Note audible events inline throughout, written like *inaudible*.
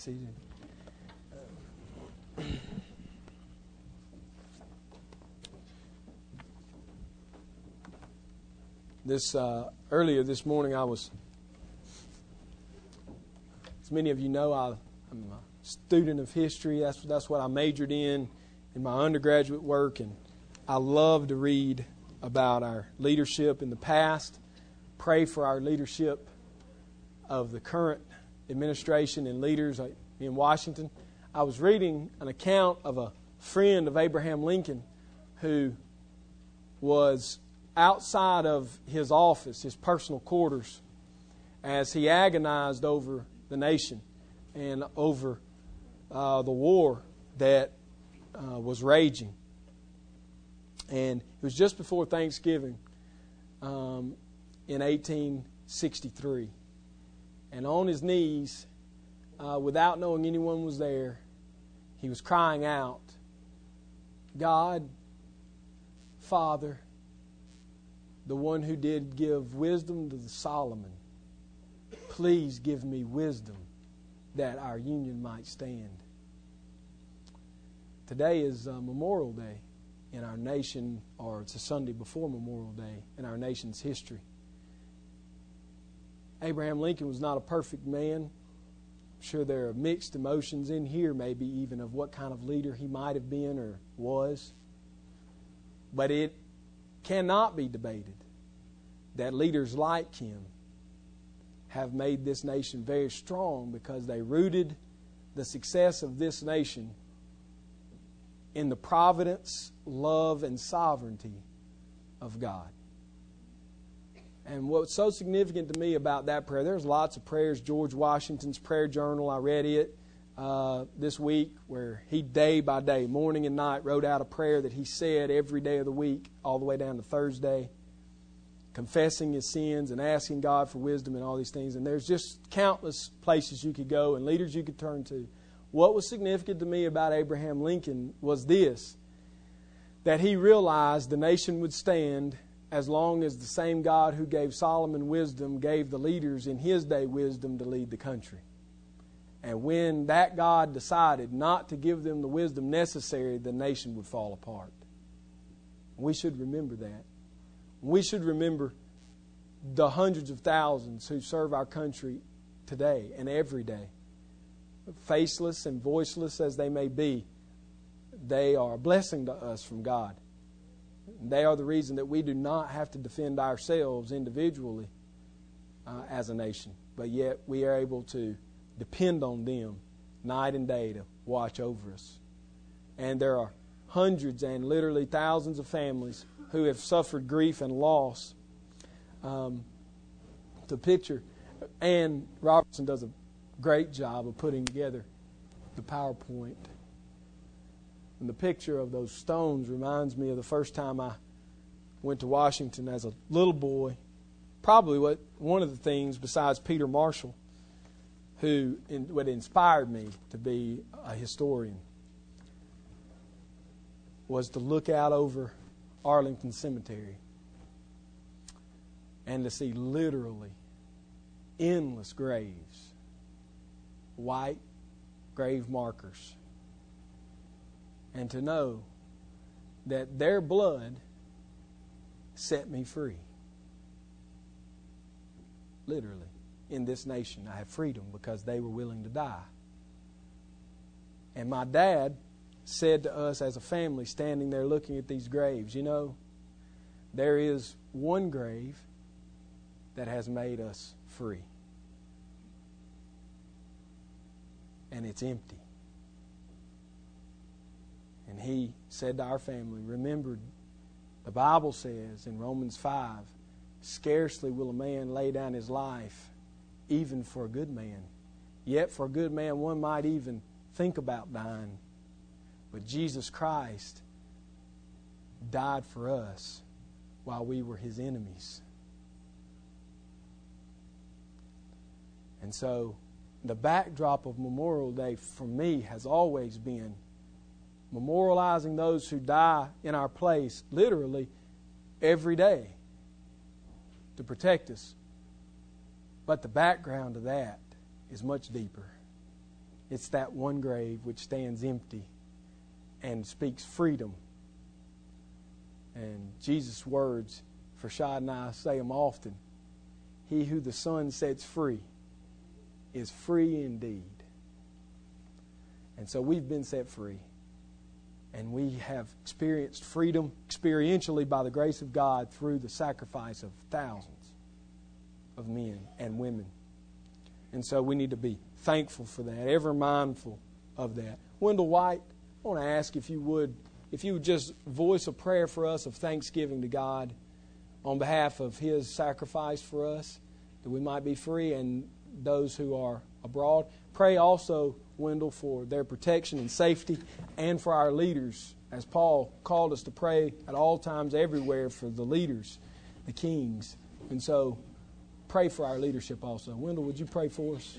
seated. This uh, earlier this morning, I was, as many of you know, I, am a student of history. That's that's what I majored in in my undergraduate work, and I love to read about our leadership in the past. Pray for our leadership of the current administration and leaders in Washington. I was reading an account of a friend of Abraham Lincoln who was outside of his office, his personal quarters, as he agonized over the nation and over uh, the war that uh, was raging. And it was just before Thanksgiving um, in 1863. And on his knees, uh, without knowing anyone was there, he was crying out, God, Father, the one who did give wisdom to Solomon, please give me wisdom that our union might stand. Today is uh, Memorial Day in our nation, or it's a Sunday before Memorial Day in our nation's history. Abraham Lincoln was not a perfect man. I'm sure there are mixed emotions in here, maybe even of what kind of leader he might have been or was. But it cannot be debated that leaders like him have made this nation very strong because they rooted the success of this nation in the providence, love, and sovereignty of God. And what's so significant to me about that prayer, there's lots of prayers. George Washington's prayer journal, I read it uh, this week, where he day by day, morning and night, wrote out a prayer that he said every day of the week, all the way down to Thursday confessing his sins and asking God for wisdom and all these things. And there's just countless places you could go and leaders you could turn to. What was significant to me about Abraham Lincoln was this that he realized the nation would stand as long as the same God who gave Solomon wisdom gave the leaders in his day wisdom to lead the country. And when that God decided not to give them the wisdom necessary, the nation would fall apart. We should remember that. We should remember the hundreds of thousands who serve our country today and every day. Faceless and voiceless as they may be, they are a blessing to us from God. They are the reason that we do not have to defend ourselves individually uh, as a nation, but yet we are able to depend on them night and day to watch over us. And there are hundreds and literally thousands of families who have suffered grief and loss. Um, the picture, Ann Robertson does a great job of putting together the PowerPoint. And the picture of those stones reminds me of the first time I went to Washington as a little boy. Probably what one of the things besides Peter Marshall, who in, what inspired me to be a historian, was to look out over Arlington Cemetery and to see literally endless graves, white grave markers, and to know that their blood set me free. Literally, in this nation, I have freedom because they were willing to die. And my dad said to us as a family standing there looking at these graves, you know, there is one grave that has made us free. And it's empty. And he said to our family, Remember, the Bible says in Romans 5 scarcely will a man lay down his life even for a good man. Yet for a good man, one might even think about dying. But Jesus Christ died for us while we were his enemies. And so the backdrop of Memorial Day for me has always been memorializing those who die in our place, literally every day, to protect us. But the background of that is much deeper. It's that one grave which stands empty and speaks freedom. And Jesus' words for Shad and I say them often. He who the Son sets free is free indeed. And so we've been set free. And we have experienced freedom experientially by the grace of God through the sacrifice of thousands of men and women. And so we need to be thankful for that, ever mindful of that. Wendell White, I want to ask if you would, if you would just voice a prayer for us of thanksgiving to God on behalf of His sacrifice for us, that we might be free, and those who are abroad. Pray also, Wendell, for their protection and safety, and for our leaders, as Paul called us to pray at all times, everywhere, for the leaders, the kings. And so, pray for our leadership also. Wendell, would you pray for us?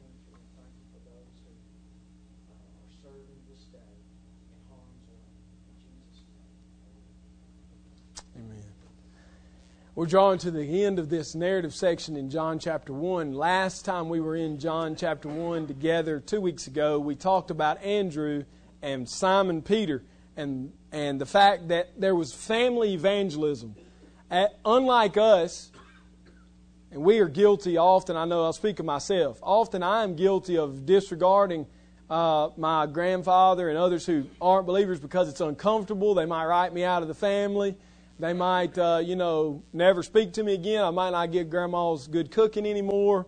drawing to the end of this narrative section in John chapter 1. Last time we were in John chapter 1 together, two weeks ago, we talked about Andrew and Simon Peter and, and the fact that there was family evangelism. At, unlike us, and we are guilty often, I know I'll speak of myself, often I am guilty of disregarding uh, my grandfather and others who aren't believers because it's uncomfortable. They might write me out of the family. They might, uh, you know, never speak to me again. I might not get grandma's good cooking anymore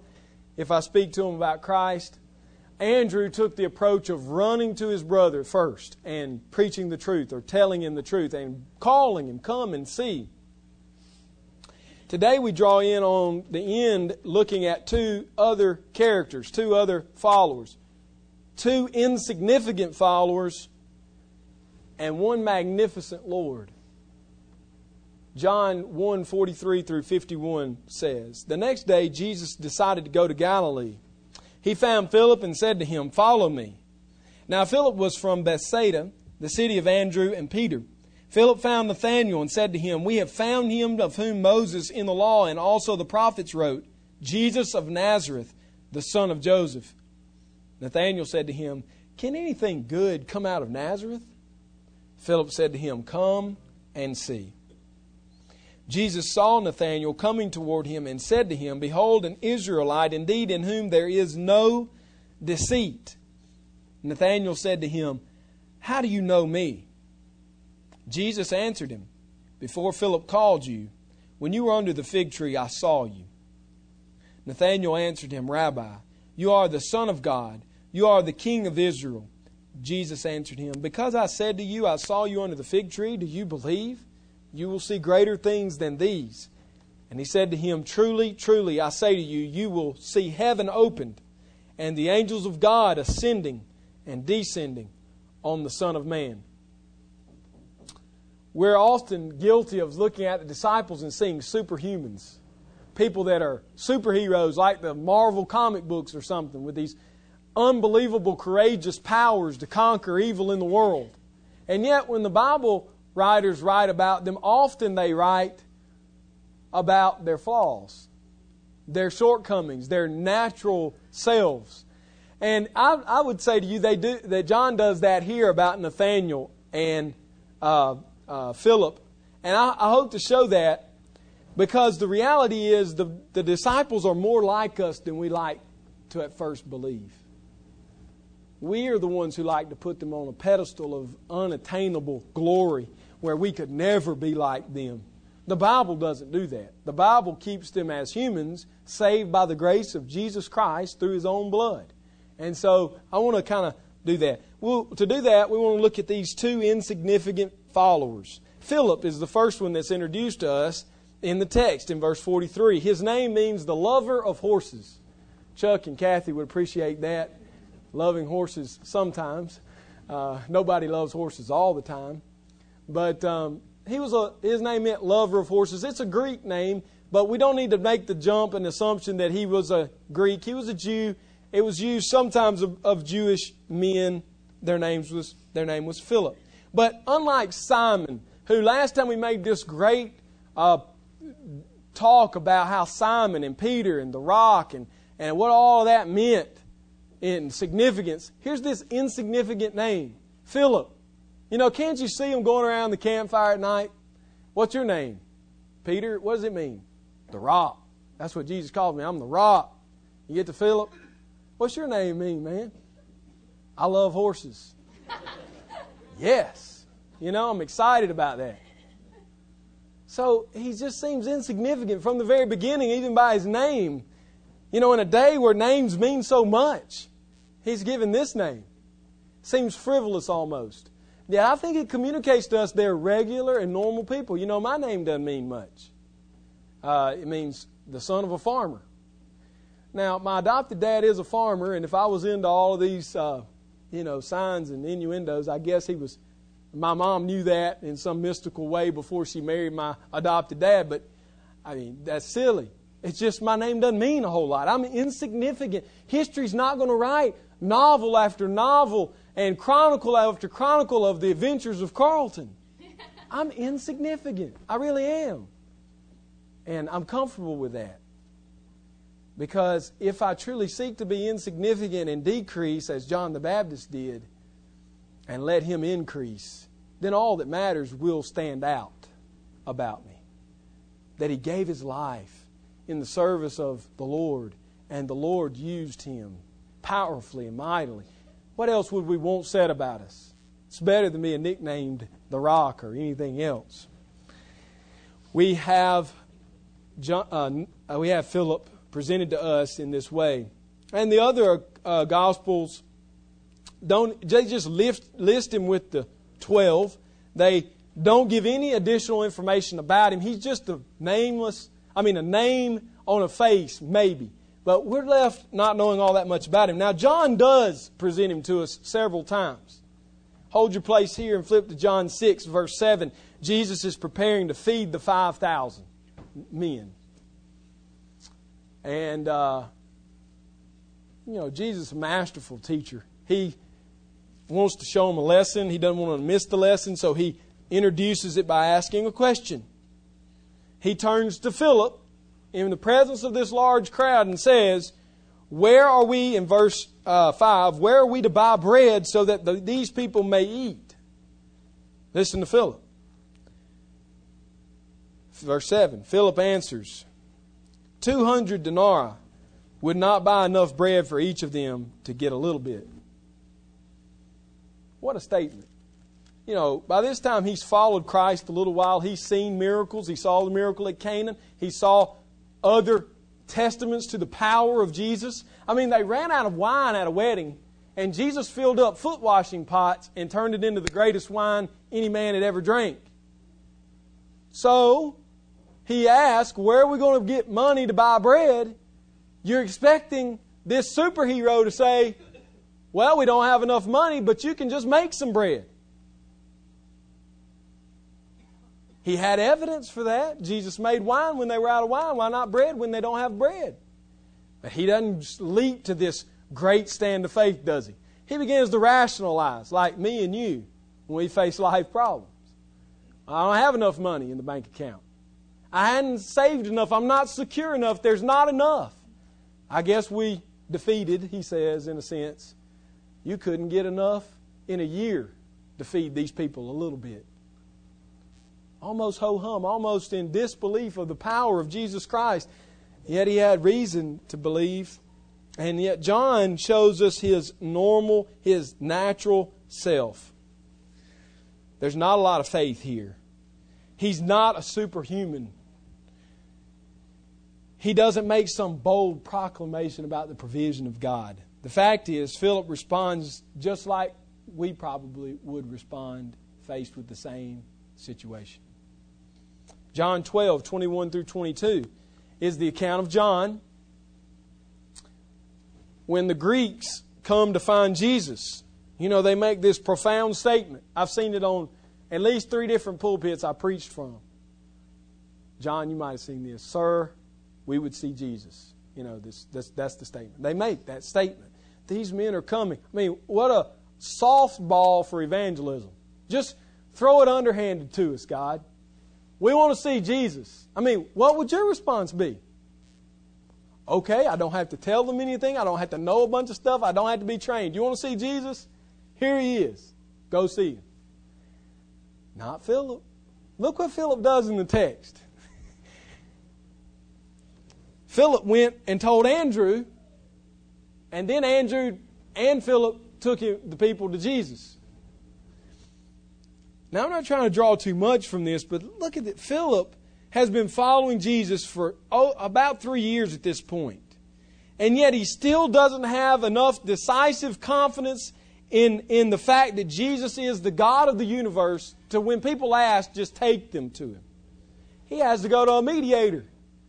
if I speak to them about Christ. Andrew took the approach of running to his brother first and preaching the truth or telling him the truth and calling him, come and see. Today we draw in on the end looking at two other characters, two other followers, two insignificant followers, and one magnificent Lord. John 1 43 through 51 says, The next day Jesus decided to go to Galilee. He found Philip and said to him, Follow me. Now Philip was from Bethsaida, the city of Andrew and Peter. Philip found Nathanael and said to him, We have found him of whom Moses in the law and also the prophets wrote, Jesus of Nazareth, the son of Joseph. Nathanael said to him, Can anything good come out of Nazareth? Philip said to him, Come and see. Jesus saw Nathanael coming toward him and said to him, Behold, an Israelite indeed in whom there is no deceit. Nathanael said to him, How do you know me? Jesus answered him, Before Philip called you, when you were under the fig tree, I saw you. Nathanael answered him, Rabbi, you are the Son of God, you are the King of Israel. Jesus answered him, Because I said to you, I saw you under the fig tree, do you believe? You will see greater things than these. And he said to him, Truly, truly, I say to you, you will see heaven opened and the angels of God ascending and descending on the Son of Man. We're often guilty of looking at the disciples and seeing superhumans, people that are superheroes like the Marvel comic books or something, with these unbelievable, courageous powers to conquer evil in the world. And yet, when the Bible writers write about them, often they write about their flaws, their shortcomings, their natural selves. And I, I would say to you they do, that John does that here about Nathaniel and uh, uh, Philip. And I, I hope to show that because the reality is the, the disciples are more like us than we like to at first believe. We are the ones who like to put them on a pedestal of unattainable glory where we could never be like them. The Bible doesn't do that. The Bible keeps them as humans, saved by the grace of Jesus Christ through His own blood. And so I want to kind of do that. Well, to do that, we want to look at these two insignificant followers. Philip is the first one that's introduced to us in the text in verse 43. His name means the lover of horses. Chuck and Kathy would appreciate that loving horses sometimes. Uh, nobody loves horses all the time. But um, he was a, his name meant lover of horses. It's a Greek name, but we don't need to make the jump and assumption that he was a Greek. He was a Jew. It was used sometimes of, of Jewish men. Their names was their name was Philip. But unlike Simon, who last time we made this great uh, talk about how Simon and Peter and the rock and, and what all that meant, in significance. Here's this insignificant name Philip. You know, can't you see him going around the campfire at night? What's your name? Peter, what does it mean? The rock. That's what Jesus called me. I'm the rock. You get to Philip? What's your name mean, man? I love horses. yes. You know, I'm excited about that. So he just seems insignificant from the very beginning, even by his name. You know, in a day where names mean so much, He's given this name. Seems frivolous almost. Yeah, I think it communicates to us they're regular and normal people. You know, my name doesn't mean much. Uh, it means the son of a farmer. Now, my adopted dad is a farmer, and if I was into all of these, uh, you know, signs and innuendos, I guess he was. My mom knew that in some mystical way before she married my adopted dad, but I mean, that's silly. It's just my name doesn't mean a whole lot. I'm insignificant. History's not going to write novel after novel and chronicle after chronicle of the adventures of Carlton. *laughs* I'm insignificant. I really am. And I'm comfortable with that. Because if I truly seek to be insignificant and decrease, as John the Baptist did, and let him increase, then all that matters will stand out about me. That he gave his life in the service of the Lord, and the Lord used him powerfully and mightily. What else would we want said about us? It's better than being nicknamed the Rock or anything else. We have John, uh, we have Philip presented to us in this way, and the other uh, Gospels don't. They just list him with the twelve. They don't give any additional information about him. He's just a nameless. I mean, a name on a face, maybe. But we're left not knowing all that much about him. Now, John does present him to us several times. Hold your place here and flip to John 6, verse 7. Jesus is preparing to feed the 5,000 men. And, uh, you know, Jesus is a masterful teacher. He wants to show them a lesson. He doesn't want to miss the lesson, so he introduces it by asking a question. He turns to Philip in the presence of this large crowd and says, Where are we, in verse uh, 5, where are we to buy bread so that the, these people may eat? Listen to Philip. Verse 7 Philip answers, 200 denarii would not buy enough bread for each of them to get a little bit. What a statement. You know, by this time he's followed Christ a little while. He's seen miracles. He saw the miracle at Cana. He saw other testaments to the power of Jesus. I mean, they ran out of wine at a wedding, and Jesus filled up foot washing pots and turned it into the greatest wine any man had ever drank. So, he asked, Where are we going to get money to buy bread? You're expecting this superhero to say, well, we don't have enough money, but you can just make some bread. He had evidence for that. Jesus made wine when they were out of wine. Why not bread when they don't have bread? But he doesn't leap to this great stand of faith, does he? He begins to rationalize, like me and you, when we face life problems. I don't have enough money in the bank account. I hadn't saved enough. I'm not secure enough. There's not enough. I guess we defeated, he says, in a sense. You couldn't get enough in a year to feed these people a little bit almost ho hum, almost in disbelief of the power of Jesus Christ. Yet he had reason to believe. And yet John shows us his normal, his natural self. There's not a lot of faith here. He's not a superhuman. He doesn't make some bold proclamation about the provision of God. The fact is, Philip responds just like we probably would respond faced with the same situation. John 12, 21 through 22 is the account of John when the Greeks come to find Jesus. You know, they make this profound statement. I've seen it on at least three different pulpits I preached from. John, you might have seen this. Sir, we would see Jesus. You know, this, this, that's the statement. They make that statement. These men are coming. I mean, what a softball for evangelism. Just throw it underhanded to us, God. We want to see Jesus. I mean, what would your response be? Okay, I don't have to tell them anything. I don't have to know a bunch of stuff. I don't have to be trained. You want to see Jesus? Here he is. Go see him. Not Philip. Look what Philip does in the text. *laughs* Philip went and told Andrew, and then Andrew and Philip took the people to Jesus. Now, I'm not trying to draw too much from this, but look at it. Philip has been following Jesus for oh, about three years at this point. And yet he still doesn't have enough decisive confidence in, in the fact that Jesus is the God of the universe to when people ask, just take them to him. He has to go to a mediator.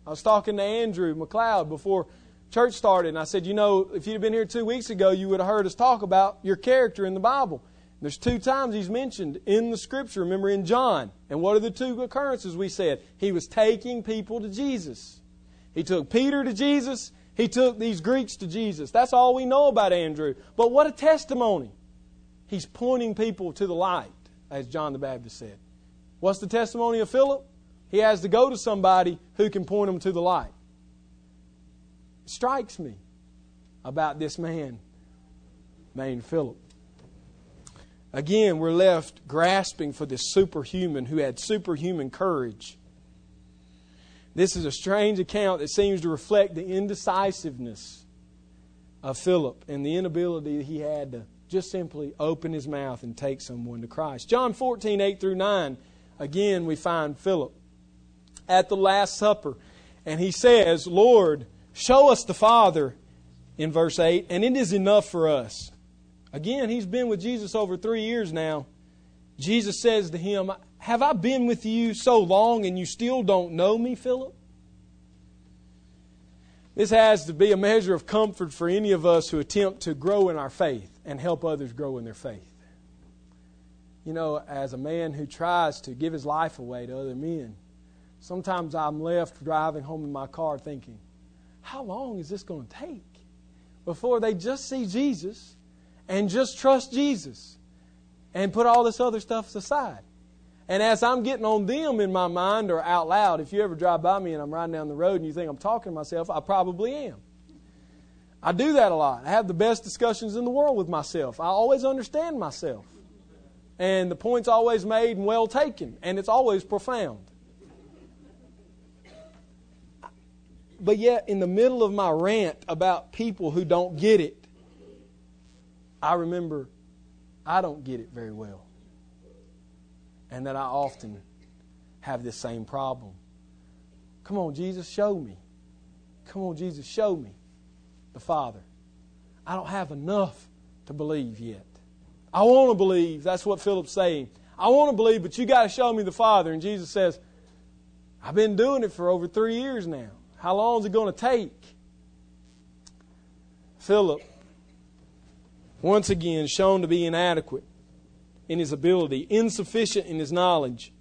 I was talking to Andrew McLeod before church started, and I said, You know, if you'd been here two weeks ago, you would have heard us talk about your character in the Bible. There's two times he's mentioned in the scripture, remember in John. And what are the two occurrences we said? He was taking people to Jesus. He took Peter to Jesus. He took these Greeks to Jesus. That's all we know about Andrew. But what a testimony. He's pointing people to the light, as John the Baptist said. What's the testimony of Philip? He has to go to somebody who can point him to the light. It strikes me about this man named Philip. Again, we're left grasping for this superhuman who had superhuman courage. This is a strange account that seems to reflect the indecisiveness of Philip and the inability he had to just simply open his mouth and take someone to Christ. John 14, 8 through 9, again, we find Philip at the Last Supper. And he says, Lord, show us the Father, in verse 8, and it is enough for us. Again, he's been with Jesus over three years now. Jesus says to him, Have I been with you so long and you still don't know me, Philip? This has to be a measure of comfort for any of us who attempt to grow in our faith and help others grow in their faith. You know, as a man who tries to give his life away to other men, sometimes I'm left driving home in my car thinking, how long is this going to take before they just see Jesus and just trust Jesus and put all this other stuff aside. And as I'm getting on them in my mind or out loud, if you ever drive by me and I'm riding down the road and you think I'm talking to myself, I probably am. I do that a lot. I have the best discussions in the world with myself. I always understand myself. And the point's always made and well taken, and it's always profound. But yet, in the middle of my rant about people who don't get it, I remember I don't get it very well. And that I often have this same problem. Come on, Jesus, show me. Come on, Jesus, show me the Father. I don't have enough to believe yet. I want to believe. That's what Philip's saying. I want to believe, but you got to show me the Father. And Jesus says, I've been doing it for over three years now. How long is it going to take? Philip, once again shown to be inadequate in his ability, insufficient in his knowledge.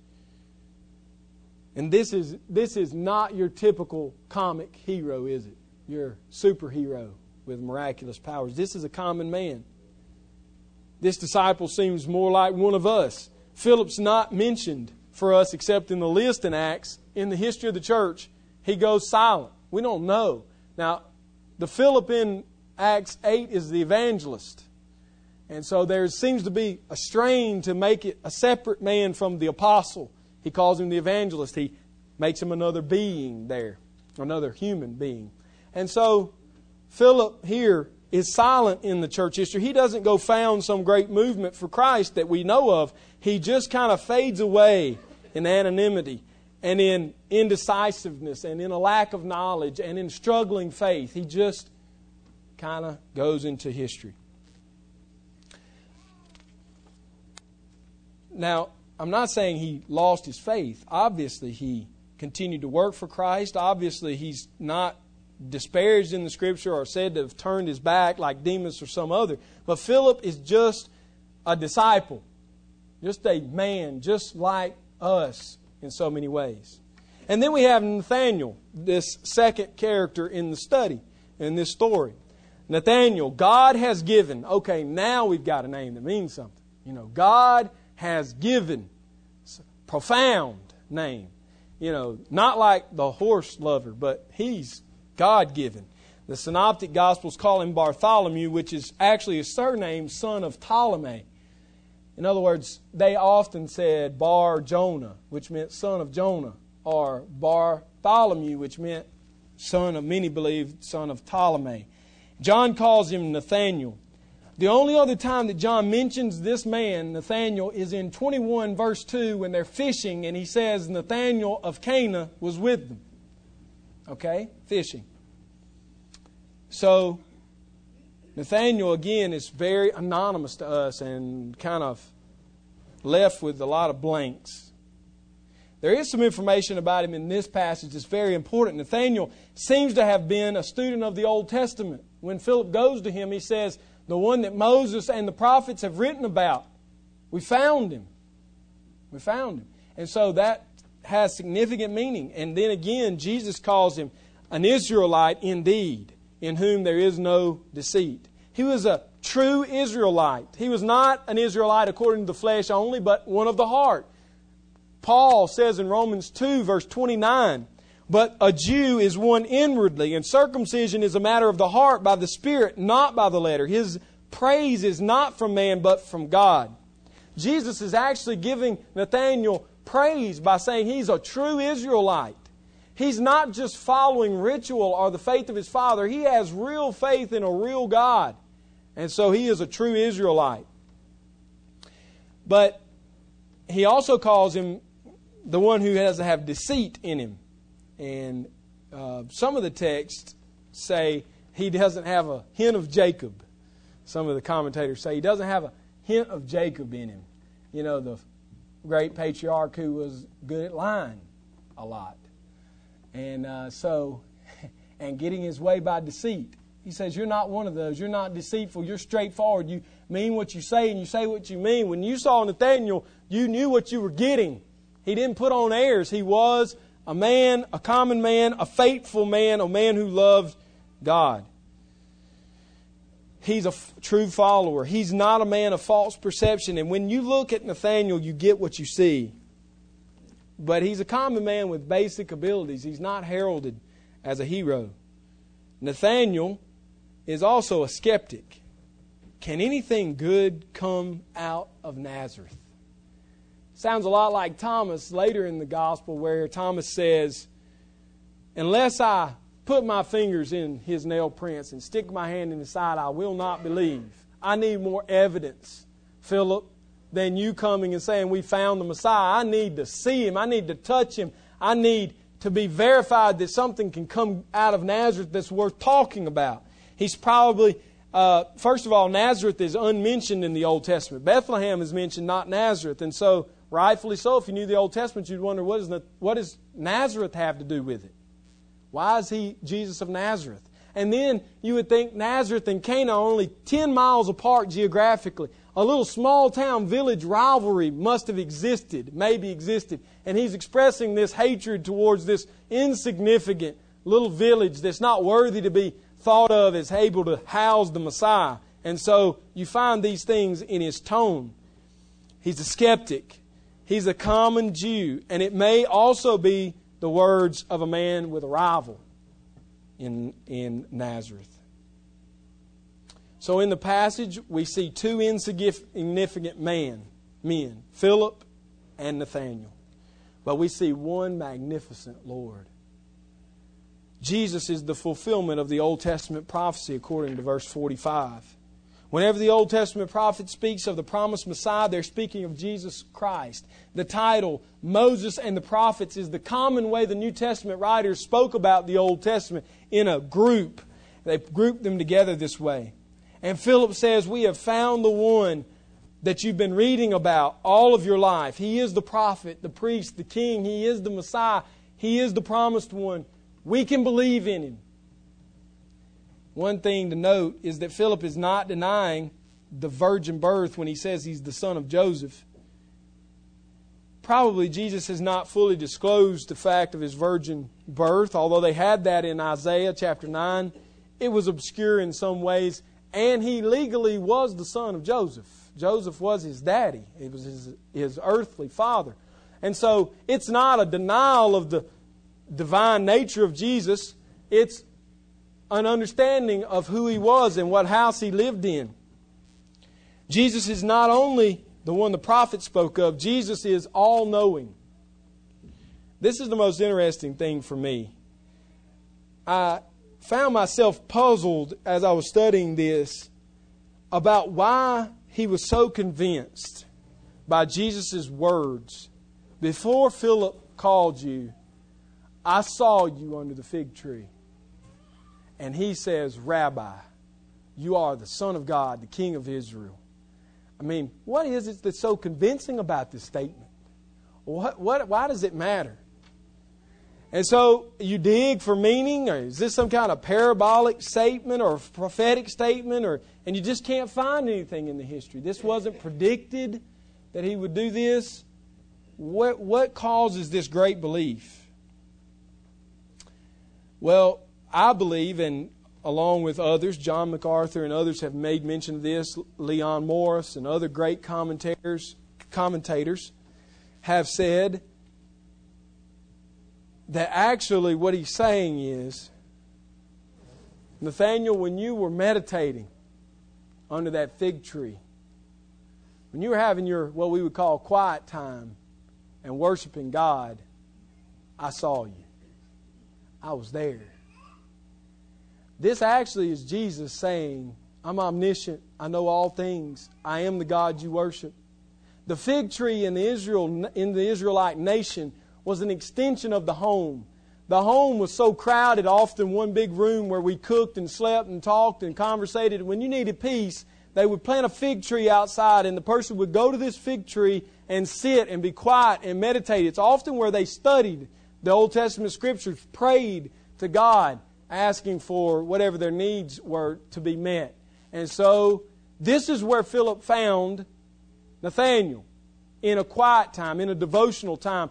And this is, this is not your typical comic hero, is it? Your superhero with miraculous powers. This is a common man. This disciple seems more like one of us. Philip's not mentioned for us except in the list in Acts. In the history of the church, he goes silent. We don't know. Now, the Philip in Acts 8 is the evangelist. And so there seems to be a strain to make it a separate man from the apostle. He calls him the evangelist. He makes him another being there, another human being. And so Philip here is silent in the church history. He doesn't go found some great movement for Christ that we know of. He just kind of fades away in anonymity and in indecisiveness and in a lack of knowledge and in struggling faith. He just kind of goes into history. Now, I'm not saying he lost his faith. Obviously, he continued to work for Christ. Obviously, he's not disparaged in the scripture or said to have turned his back like Demas or some other. But Philip is just a disciple, just a man, just like us in so many ways. And then we have Nathaniel, this second character in the study, in this story. Nathaniel, God has given. Okay, now we've got a name that means something. You know, God has given. Profound name. You know, not like the horse lover, but he's God given. The Synoptic Gospels call him Bartholomew, which is actually a surname, son of Ptolemy. In other words, they often said Bar Jonah, which meant son of Jonah, or Bartholomew, which meant son of, many believe, son of Ptolemy. John calls him Nathaniel. The only other time that John mentions this man, Nathaniel, is in 21 verse 2 when they're fishing and he says Nathaniel of Cana was with them. Okay? Fishing. So, Nathaniel, again, is very anonymous to us and kind of left with a lot of blanks. There is some information about him in this passage that's very important. Nathaniel seems to have been a student of the Old Testament. When Philip goes to him, he says, the one that Moses and the prophets have written about. We found him. We found him. And so that has significant meaning. And then again, Jesus calls him an Israelite indeed, in whom there is no deceit. He was a true Israelite. He was not an Israelite according to the flesh only, but one of the heart. Paul says in Romans 2, verse 29, but a Jew is one inwardly, and circumcision is a matter of the heart by the Spirit, not by the letter. His praise is not from man, but from God. Jesus is actually giving Nathanael praise by saying he's a true Israelite. He's not just following ritual or the faith of his father, he has real faith in a real God. And so he is a true Israelite. But he also calls him the one who has to have deceit in him. And uh, some of the texts say he doesn't have a hint of Jacob. Some of the commentators say he doesn't have a hint of Jacob in him. You know, the great patriarch who was good at lying a lot. And uh, so, *laughs* and getting his way by deceit. He says, You're not one of those. You're not deceitful. You're straightforward. You mean what you say and you say what you mean. When you saw Nathaniel, you knew what you were getting. He didn't put on airs. He was a man, a common man, a faithful man, a man who loved God. He's a f- true follower. He's not a man of false perception. And when you look at Nathaniel, you get what you see. But he's a common man with basic abilities. He's not heralded as a hero. Nathaniel is also a skeptic. Can anything good come out of Nazareth? Sounds a lot like Thomas later in the gospel, where Thomas says, Unless I put my fingers in his nail prints and stick my hand in his side, I will not believe. I need more evidence, Philip, than you coming and saying, We found the Messiah. I need to see him. I need to touch him. I need to be verified that something can come out of Nazareth that's worth talking about. He's probably, uh, first of all, Nazareth is unmentioned in the Old Testament. Bethlehem is mentioned, not Nazareth. And so Rightfully so. If you knew the Old Testament, you'd wonder what, is what does Nazareth have to do with it? Why is he Jesus of Nazareth? And then you would think Nazareth and Cana are only 10 miles apart geographically. A little small town village rivalry must have existed, maybe existed. And he's expressing this hatred towards this insignificant little village that's not worthy to be thought of as able to house the Messiah. And so you find these things in his tone. He's a skeptic. He's a common Jew. And it may also be the words of a man with a rival in, in Nazareth. So in the passage, we see two insignificant men, men, Philip and Nathaniel. But we see one magnificent Lord. Jesus is the fulfillment of the Old Testament prophecy according to verse 45. Whenever the Old Testament prophet speaks of the promised Messiah, they're speaking of Jesus Christ. The title, Moses and the Prophets, is the common way the New Testament writers spoke about the Old Testament in a group. They grouped them together this way. And Philip says, We have found the one that you've been reading about all of your life. He is the prophet, the priest, the king. He is the Messiah. He is the promised one. We can believe in him. One thing to note is that Philip is not denying the virgin birth when he says he's the son of Joseph. Probably Jesus has not fully disclosed the fact of his virgin birth, although they had that in Isaiah chapter 9. It was obscure in some ways, and he legally was the son of Joseph. Joseph was his daddy, he was his, his earthly father. And so it's not a denial of the divine nature of Jesus, it's an understanding of who he was and what house he lived in. Jesus is not only the one the prophet spoke of, Jesus is all knowing. This is the most interesting thing for me. I found myself puzzled as I was studying this about why he was so convinced by Jesus' words. Before Philip called you, I saw you under the fig tree and he says, Rabbi, you are the Son of God, the King of Israel. I mean, what is it that's so convincing about this statement? What, what, why does it matter? And so you dig for meaning, or is this some kind of parabolic statement or prophetic statement, or and you just can't find anything in the history. This wasn't predicted that he would do this. What, what causes this great belief? Well, I believe, and along with others, John MacArthur and others have made mention of this, Leon Morris and other great commentators, commentators have said that actually what he's saying is Nathaniel, when you were meditating under that fig tree, when you were having your what we would call quiet time and worshiping God, I saw you. I was there. This actually is Jesus saying, I'm omniscient. I know all things. I am the God you worship. The fig tree in the, Israel, in the Israelite nation was an extension of the home. The home was so crowded, often one big room where we cooked and slept and talked and conversated. When you needed peace, they would plant a fig tree outside, and the person would go to this fig tree and sit and be quiet and meditate. It's often where they studied the Old Testament scriptures, prayed to God asking for whatever their needs were to be met. And so this is where Philip found Nathaniel in a quiet time, in a devotional time,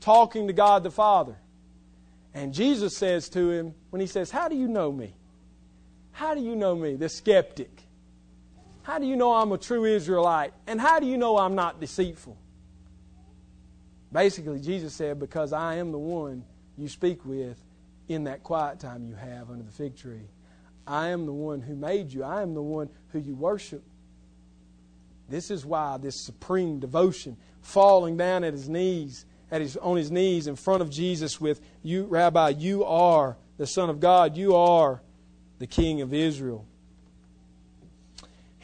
talking to God the Father. And Jesus says to him, when he says, How do you know me? How do you know me, the skeptic? How do you know I'm a true Israelite? And how do you know I'm not deceitful? Basically, Jesus said, Because I am the one you speak with, in that quiet time you have under the fig tree. I am the one who made you, I am the one who you worship. This is why this supreme devotion, falling down at his knees, at his, on his knees in front of Jesus with, You, Rabbi, you are the Son of God, you are the King of Israel.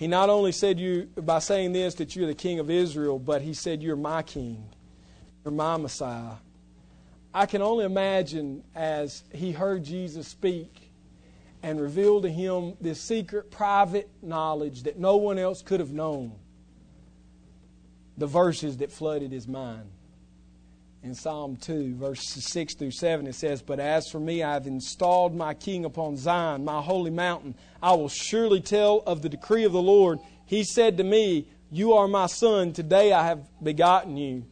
He not only said you by saying this that you're the king of Israel, but he said you're my king. You're my Messiah. I can only imagine as he heard Jesus speak and reveal to him this secret, private knowledge that no one else could have known, the verses that flooded his mind. in Psalm 2, verses 6 through 7, it says, But as for me, I have installed my king upon Zion, my holy mountain. I will surely tell of the decree of the Lord. He said to me, You are my son. Today I have begotten you.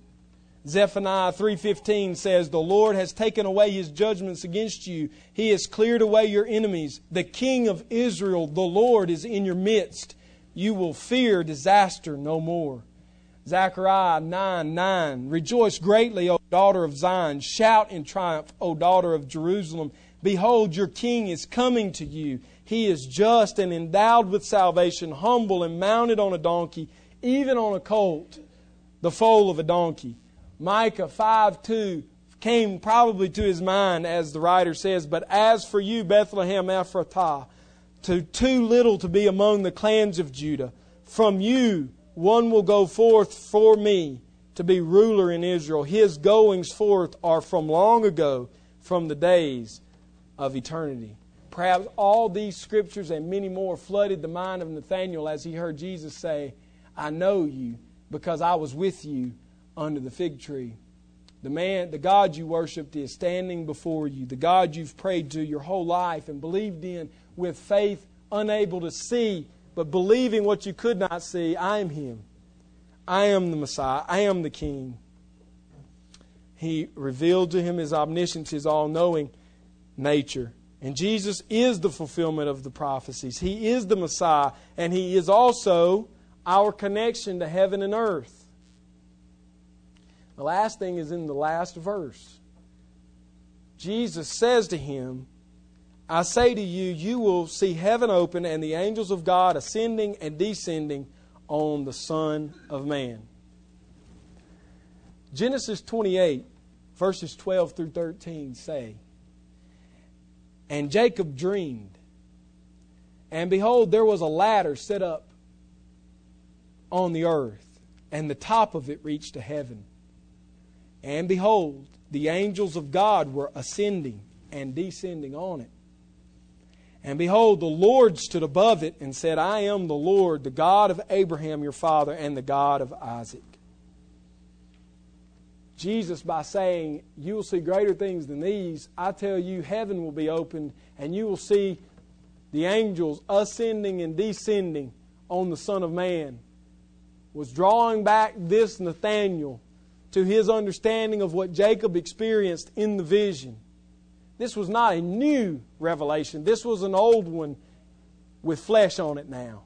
Zephaniah 3:15 says, "The Lord has taken away his judgments against you. He has cleared away your enemies. The king of Israel, the Lord is in your midst. You will fear disaster no more." Zechariah 9 9. Rejoice greatly, O daughter of Zion. Shout in triumph, O daughter of Jerusalem. Behold, your king is coming to you. He is just and endowed with salvation, humble and mounted on a donkey, even on a colt, the foal of a donkey. Micah 5 2 came probably to his mind, as the writer says, But as for you, Bethlehem Ephratah, to too little to be among the clans of Judah, from you one will go forth for me to be ruler in Israel. His goings forth are from long ago, from the days of eternity. Perhaps all these scriptures and many more flooded the mind of Nathanael as he heard Jesus say, I know you because I was with you under the fig tree. The man, the God you worshiped is standing before you. The God you've prayed to your whole life and believed in with faith unable to see but believing what you could not see, I am Him. I am the Messiah. I am the King. He revealed to him his omniscience, his all knowing nature. And Jesus is the fulfillment of the prophecies. He is the Messiah, and He is also our connection to heaven and earth. The last thing is in the last verse. Jesus says to him, I say to you, you will see heaven open and the angels of God ascending and descending on the Son of Man. Genesis 28, verses 12 through 13 say, And Jacob dreamed, and behold, there was a ladder set up on the earth, and the top of it reached to heaven. And behold, the angels of God were ascending and descending on it. And behold, the Lord stood above it and said, I am the Lord, the God of Abraham your father, and the God of Isaac. Jesus, by saying, You will see greater things than these, I tell you, heaven will be opened, and you will see the angels ascending and descending on the Son of Man, was drawing back this Nathanael to his understanding of what Jacob experienced in the vision. This was not a new revelation, this was an old one with flesh on it now.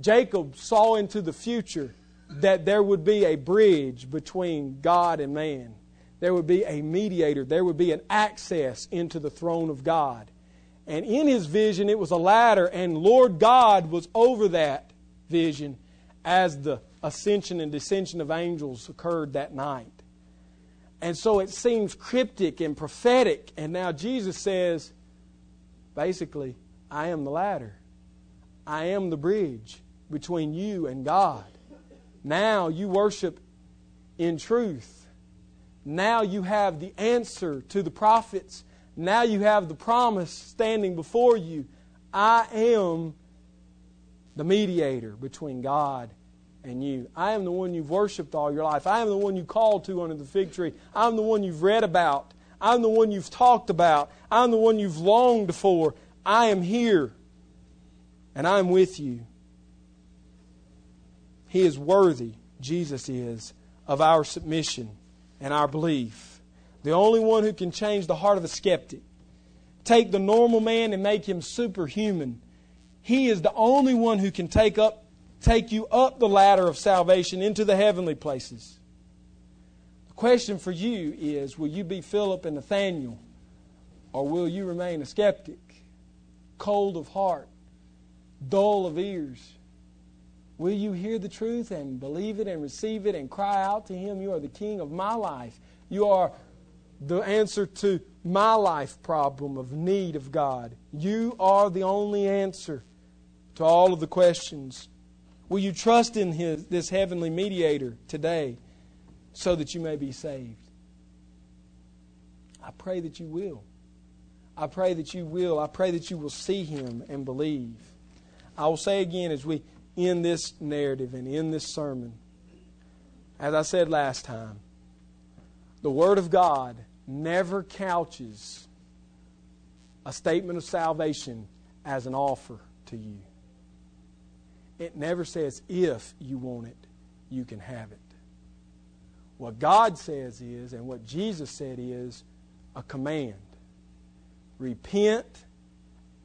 Jacob saw into the future that there would be a bridge between God and man. There would be a mediator. There would be an access into the throne of God. And in his vision, it was a ladder, and Lord God was over that vision as the ascension and descension of angels occurred that night. And so it seems cryptic and prophetic. And now Jesus says, basically, I am the ladder. I am the bridge between you and God. Now you worship in truth. Now you have the answer to the prophets. Now you have the promise standing before you. I am the mediator between God and you. I am the one you've worshiped all your life. I am the one you called to under the fig tree. I'm the one you've read about. I'm the one you've talked about. I'm the one you've longed for. I am here, and I'm with you. He is worthy, Jesus is, of our submission and our belief. The only one who can change the heart of a skeptic, take the normal man and make him superhuman. He is the only one who can take up take you up the ladder of salvation into the heavenly places. The question for you is will you be Philip and Nathanael, or will you remain a skeptic, cold of heart, dull of ears? Will you hear the truth and believe it and receive it and cry out to Him, You are the King of my life? You are the answer to my life problem of need of God. You are the only answer to all of the questions Will you trust in his, this heavenly mediator today so that you may be saved? I pray that you will. I pray that you will. I pray that you will see him and believe. I will say again as we end this narrative and end this sermon, as I said last time, The Word of God never couches a statement of salvation as an offer to you. It never says, if you want it, you can have it. What God says is, and what Jesus said is, a command repent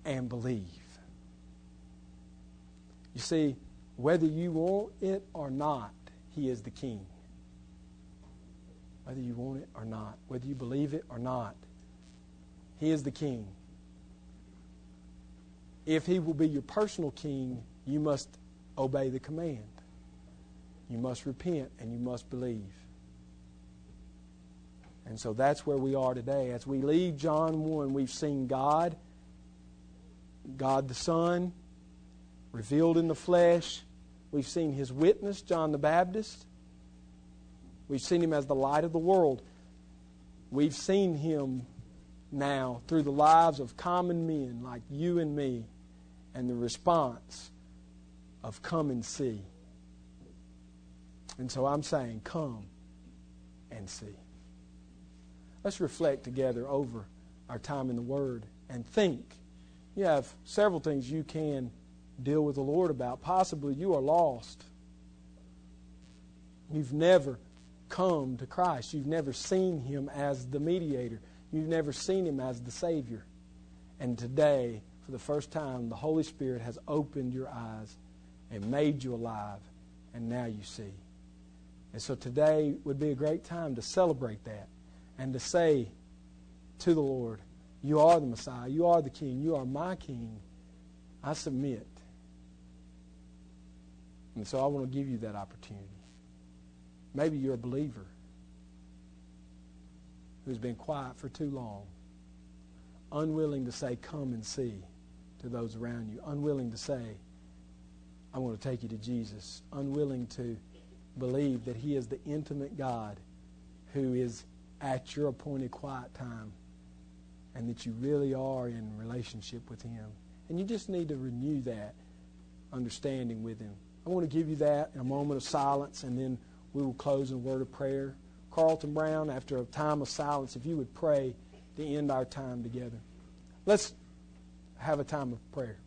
and believe. You see, whether you want it or not, He is the King. Whether you want it or not, whether you believe it or not, He is the King. If He will be your personal King, you must obey the command. You must repent and you must believe. And so that's where we are today. As we leave John 1, we've seen God, God the Son, revealed in the flesh. We've seen his witness, John the Baptist. We've seen him as the light of the world. We've seen him now through the lives of common men like you and me and the response of come and see. And so I'm saying, come and see. Let's reflect together over our time in the Word and think. You have several things you can deal with the Lord about. Possibly you are lost. You've never come to Christ. You've never seen Him as the mediator. You've never seen Him as the Savior. And today, for the first time, the Holy Spirit has opened your eyes and made you alive, and now you see. And so today would be a great time to celebrate that and to say to the Lord, You are the Messiah, you are the King, you are my King. I submit. And so I want to give you that opportunity. Maybe you're a believer who's been quiet for too long, unwilling to say, Come and see to those around you, unwilling to say, I want to take you to Jesus, unwilling to believe that He is the intimate God who is at your appointed quiet time and that you really are in relationship with Him. And you just need to renew that understanding with Him. I want to give you that in a moment of silence, and then we will close in a word of prayer. Carlton Brown, after a time of silence, if you would pray to end our time together. Let's have a time of prayer.